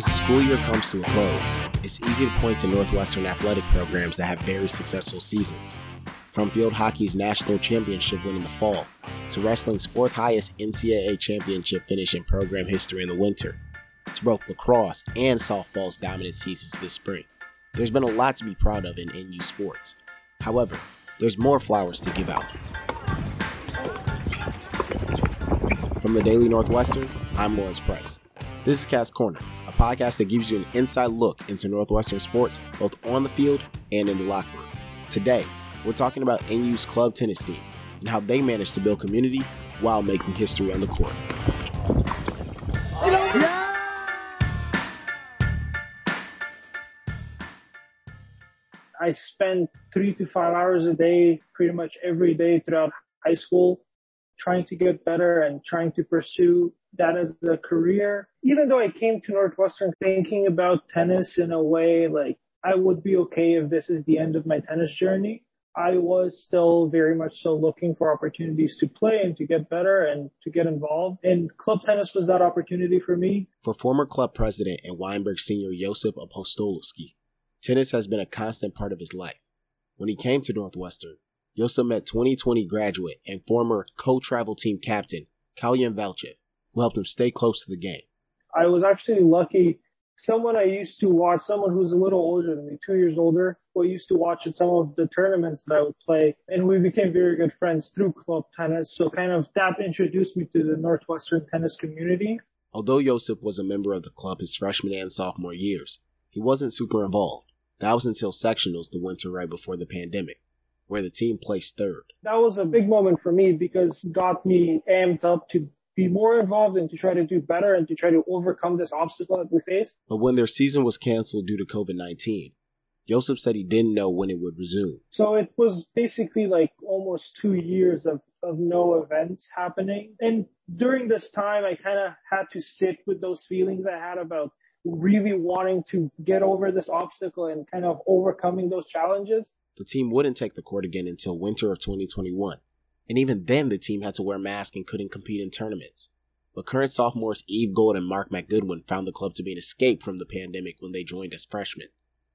As the school year comes to a close, it's easy to point to Northwestern athletic programs that have very successful seasons. From field hockey's national championship win in the fall, to wrestling's fourth highest NCAA championship finish in program history in the winter, to both lacrosse and softball's dominant seasons this spring. There's been a lot to be proud of in NU sports. However, there's more flowers to give out. From the Daily Northwestern, I'm Lawrence Price. This is Cats Corner, podcast that gives you an inside look into Northwestern sports, both on the field and in the locker room. Today, we're talking about NU's club tennis team and how they managed to build community while making history on the court. I spent three to five hours a day, pretty much every day throughout high school, trying to get better and trying to pursue that as a career. Even though I came to Northwestern thinking about tennis in a way like I would be okay if this is the end of my tennis journey, I was still very much so looking for opportunities to play and to get better and to get involved. And club tennis was that opportunity for me. For former club president and Weinberg senior Josip Apostolowski, tennis has been a constant part of his life. When he came to Northwestern, Josip met 2020 graduate and former co-travel team captain Kalyan Valchev, who helped him stay close to the game. I was actually lucky. Someone I used to watch, someone who's a little older than me, two years older, who I used to watch at some of the tournaments that I would play, and we became very good friends through club tennis. So kind of that introduced me to the Northwestern tennis community. Although Josip was a member of the club his freshman and sophomore years, he wasn't super involved. That was until sectionals the winter right before the pandemic, where the team placed third. That was a big moment for me because it got me amped up to be more involved and to try to do better and to try to overcome this obstacle that we face. But when their season was canceled due to COVID 19, Josip said he didn't know when it would resume. So it was basically like almost two years of, of no events happening. And during this time, I kind of had to sit with those feelings I had about really wanting to get over this obstacle and kind of overcoming those challenges. The team wouldn't take the court again until winter of 2021. And even then, the team had to wear masks and couldn't compete in tournaments. But current sophomores Eve Gold and Mark McGoodwin found the club to be an escape from the pandemic when they joined as freshmen.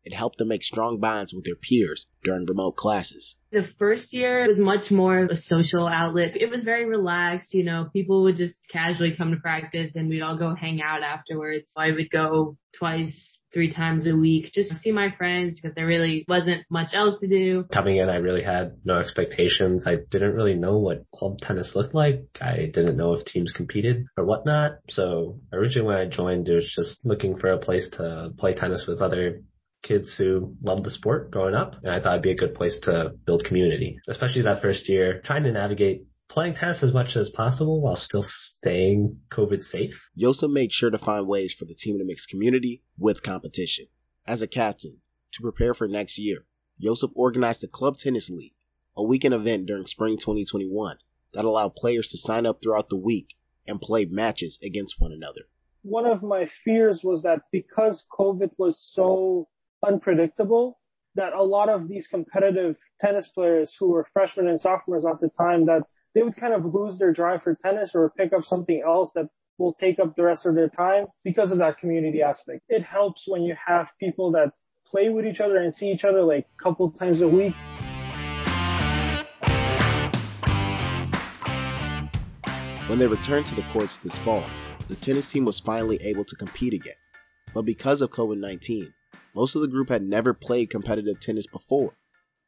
It helped them make strong bonds with their peers during remote classes. The first year was much more of a social outlet. It was very relaxed, you know, people would just casually come to practice and we'd all go hang out afterwards. I would go twice three times a week just to see my friends because there really wasn't much else to do. Coming in, I really had no expectations. I didn't really know what club tennis looked like. I didn't know if teams competed or whatnot. So originally when I joined, it was just looking for a place to play tennis with other kids who loved the sport growing up. And I thought it'd be a good place to build community, especially that first year, trying to navigate playing tennis as much as possible while still staying COVID safe. Josip made sure to find ways for the team to mix community with competition. As a captain, to prepare for next year, Josip organized the Club Tennis League, a weekend event during spring 2021 that allowed players to sign up throughout the week and play matches against one another. One of my fears was that because COVID was so unpredictable, that a lot of these competitive tennis players who were freshmen and sophomores at the time that they would kind of lose their drive for tennis or pick up something else that will take up the rest of their time because of that community aspect. It helps when you have people that play with each other and see each other like a couple times a week. When they returned to the courts this fall, the tennis team was finally able to compete again. But because of COVID 19, most of the group had never played competitive tennis before.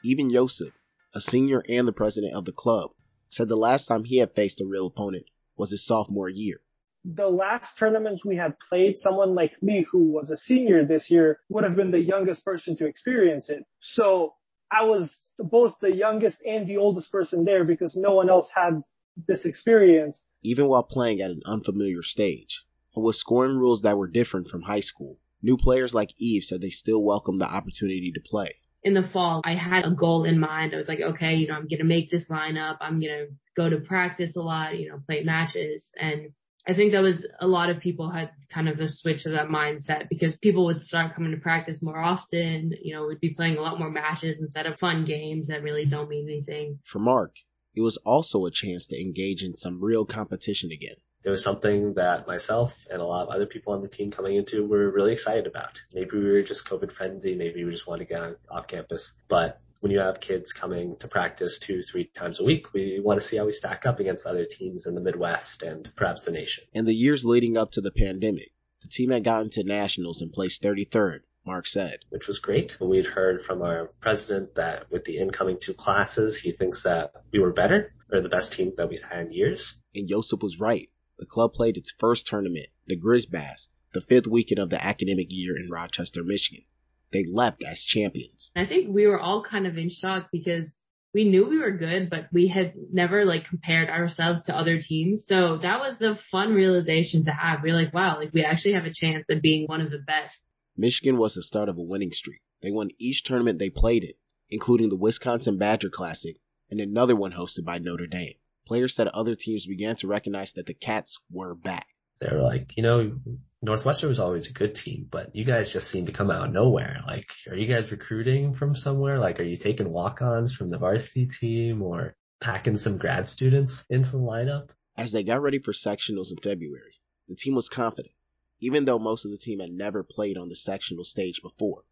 Even Josip, a senior and the president of the club, said the last time he had faced a real opponent was his sophomore year. The last tournaments we had played, someone like me who was a senior this year would have been the youngest person to experience it. So I was both the youngest and the oldest person there because no one else had this experience. Even while playing at an unfamiliar stage, and with scoring rules that were different from high school, new players like Eve said they still welcomed the opportunity to play in the fall, I had a goal in mind. I was like, okay, you know, I'm going to make this lineup. I'm going to go to practice a lot, you know, play matches. And I think that was a lot of people had kind of a switch of that mindset because people would start coming to practice more often. You know, we'd be playing a lot more matches instead of fun games that really don't mean anything. For Mark, it was also a chance to engage in some real competition again it was something that myself and a lot of other people on the team coming into were really excited about. Maybe we were just COVID frenzy, maybe we just wanted to get on, off campus, but when you have kids coming to practice two, three times a week, we want to see how we stack up against other teams in the Midwest and perhaps the nation. In the years leading up to the pandemic, the team had gotten to nationals and placed 33rd, Mark said. Which was great. We'd heard from our president that with the incoming two classes, he thinks that we were better or the best team that we've had in years. And Josip was right. The club played its first tournament, the Grizbass, the fifth weekend of the academic year in Rochester, Michigan they left as champions. I think we were all kind of in shock because we knew we were good, but we had never like compared ourselves to other teams. So that was a fun realization to have. We're like, wow, like we actually have a chance of being one of the best. Michigan was the start of a winning streak. They won each tournament they played in, including the Wisconsin Badger Classic and another one hosted by Notre Dame. Players said other teams began to recognize that the Cats were back. They were like, you know, Northwestern was always a good team, but you guys just seem to come out of nowhere. Like, are you guys recruiting from somewhere? Like, are you taking walk-ons from the varsity team or packing some grad students into the lineup? As they got ready for sectionals in February, the team was confident, even though most of the team had never played on the sectional stage before.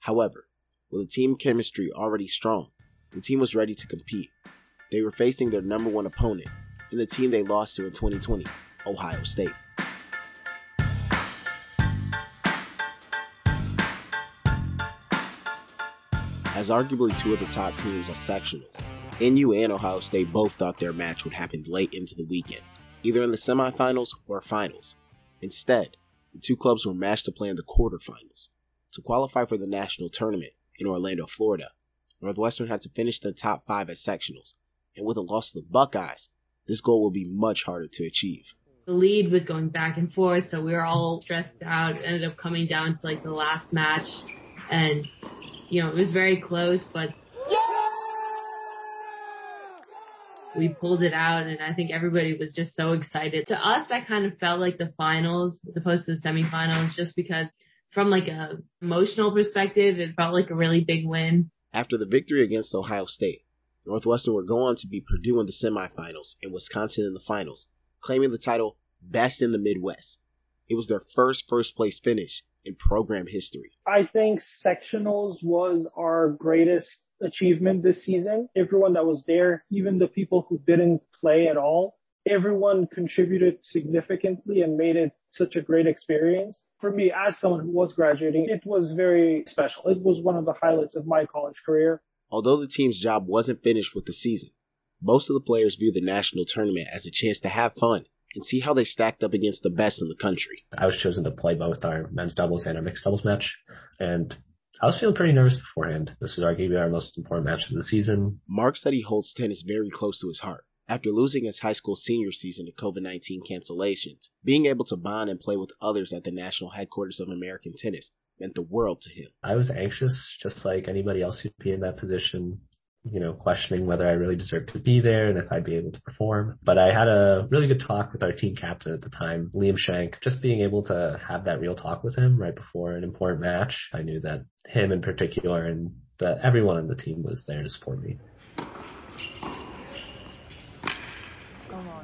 However, with the team chemistry already strong, the team was ready to compete. They were facing their number one opponent in the team they lost to in 2020, Ohio State. As arguably two of the top teams at sectionals, NU and Ohio State both thought their match would happen late into the weekend, either in the semifinals or finals. Instead, the two clubs were matched to play in the quarterfinals. To qualify for the national tournament in Orlando, Florida, Northwestern had to finish the top five at sectionals, and with a loss to the Buckeyes, this goal will be much harder to achieve. The lead was going back and forth, so we were all stressed out. It ended up coming down to like the last match, and you know, it was very close, but we pulled it out and I think everybody was just so excited. To us, that kind of felt like the finals as opposed to the semifinals just because from like a emotional perspective, it felt like a really big win. After the victory against Ohio State, Northwestern would go on to beat Purdue in the semifinals and Wisconsin in the finals, claiming the title Best in the Midwest. It was their first first place finish in program history. I think sectionals was our greatest achievement this season. Everyone that was there, even the people who didn't play at all, everyone contributed significantly and made it such a great experience. For me, as someone who was graduating, it was very special. It was one of the highlights of my college career. Although the team's job wasn't finished with the season, most of the players view the national tournament as a chance to have fun and see how they stacked up against the best in the country. I was chosen to play both our men's doubles and our mixed doubles match, and I was feeling pretty nervous beforehand. This was arguably our most important match of the season. Mark said he holds tennis very close to his heart. After losing his high school senior season to COVID 19 cancellations, being able to bond and play with others at the national headquarters of American tennis meant the world to him. I was anxious, just like anybody else who'd be in that position you know, questioning whether I really deserved to be there and if I'd be able to perform. But I had a really good talk with our team captain at the time, Liam Shank. Just being able to have that real talk with him right before an important match, I knew that him in particular and that everyone on the team was there to support me.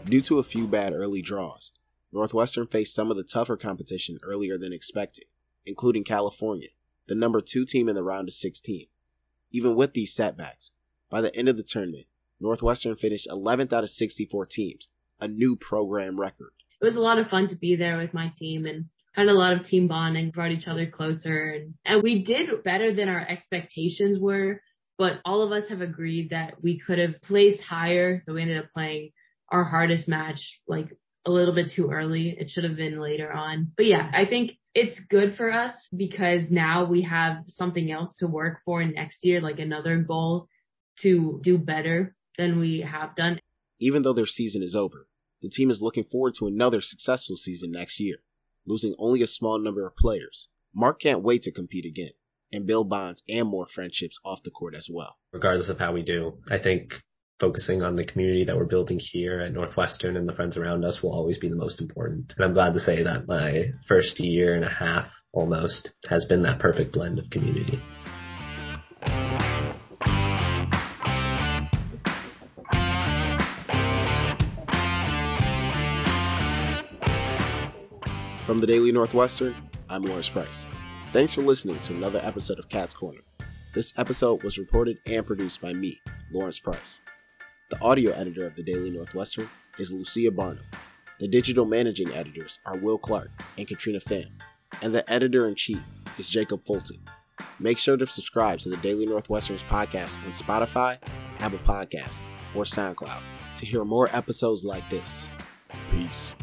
Due to a few bad early draws, Northwestern faced some of the tougher competition earlier than expected, including California, the number two team in the round of 16. Even with these setbacks, by the end of the tournament, Northwestern finished 11th out of 64 teams, a new program record. It was a lot of fun to be there with my team and had a lot of team bonding, brought each other closer, and, and we did better than our expectations were. But all of us have agreed that we could have placed higher, so we ended up playing our hardest match like a little bit too early. It should have been later on. But yeah, I think it's good for us because now we have something else to work for next year, like another goal to do better than we have done. Even though their season is over, the team is looking forward to another successful season next year, losing only a small number of players. Mark can't wait to compete again and build bonds and more friendships off the court as well. Regardless of how we do, I think focusing on the community that we're building here at Northwestern and the friends around us will always be the most important. And I'm glad to say that my first year and a half almost has been that perfect blend of community. From the Daily Northwestern, I'm Lawrence Price. Thanks for listening to another episode of Cat's Corner. This episode was reported and produced by me, Lawrence Price. The audio editor of the Daily Northwestern is Lucia Barnum. The digital managing editors are Will Clark and Katrina Pham, and the editor in chief is Jacob Fulton. Make sure to subscribe to the Daily Northwestern's podcast on Spotify, Apple Podcasts, or SoundCloud to hear more episodes like this. Peace.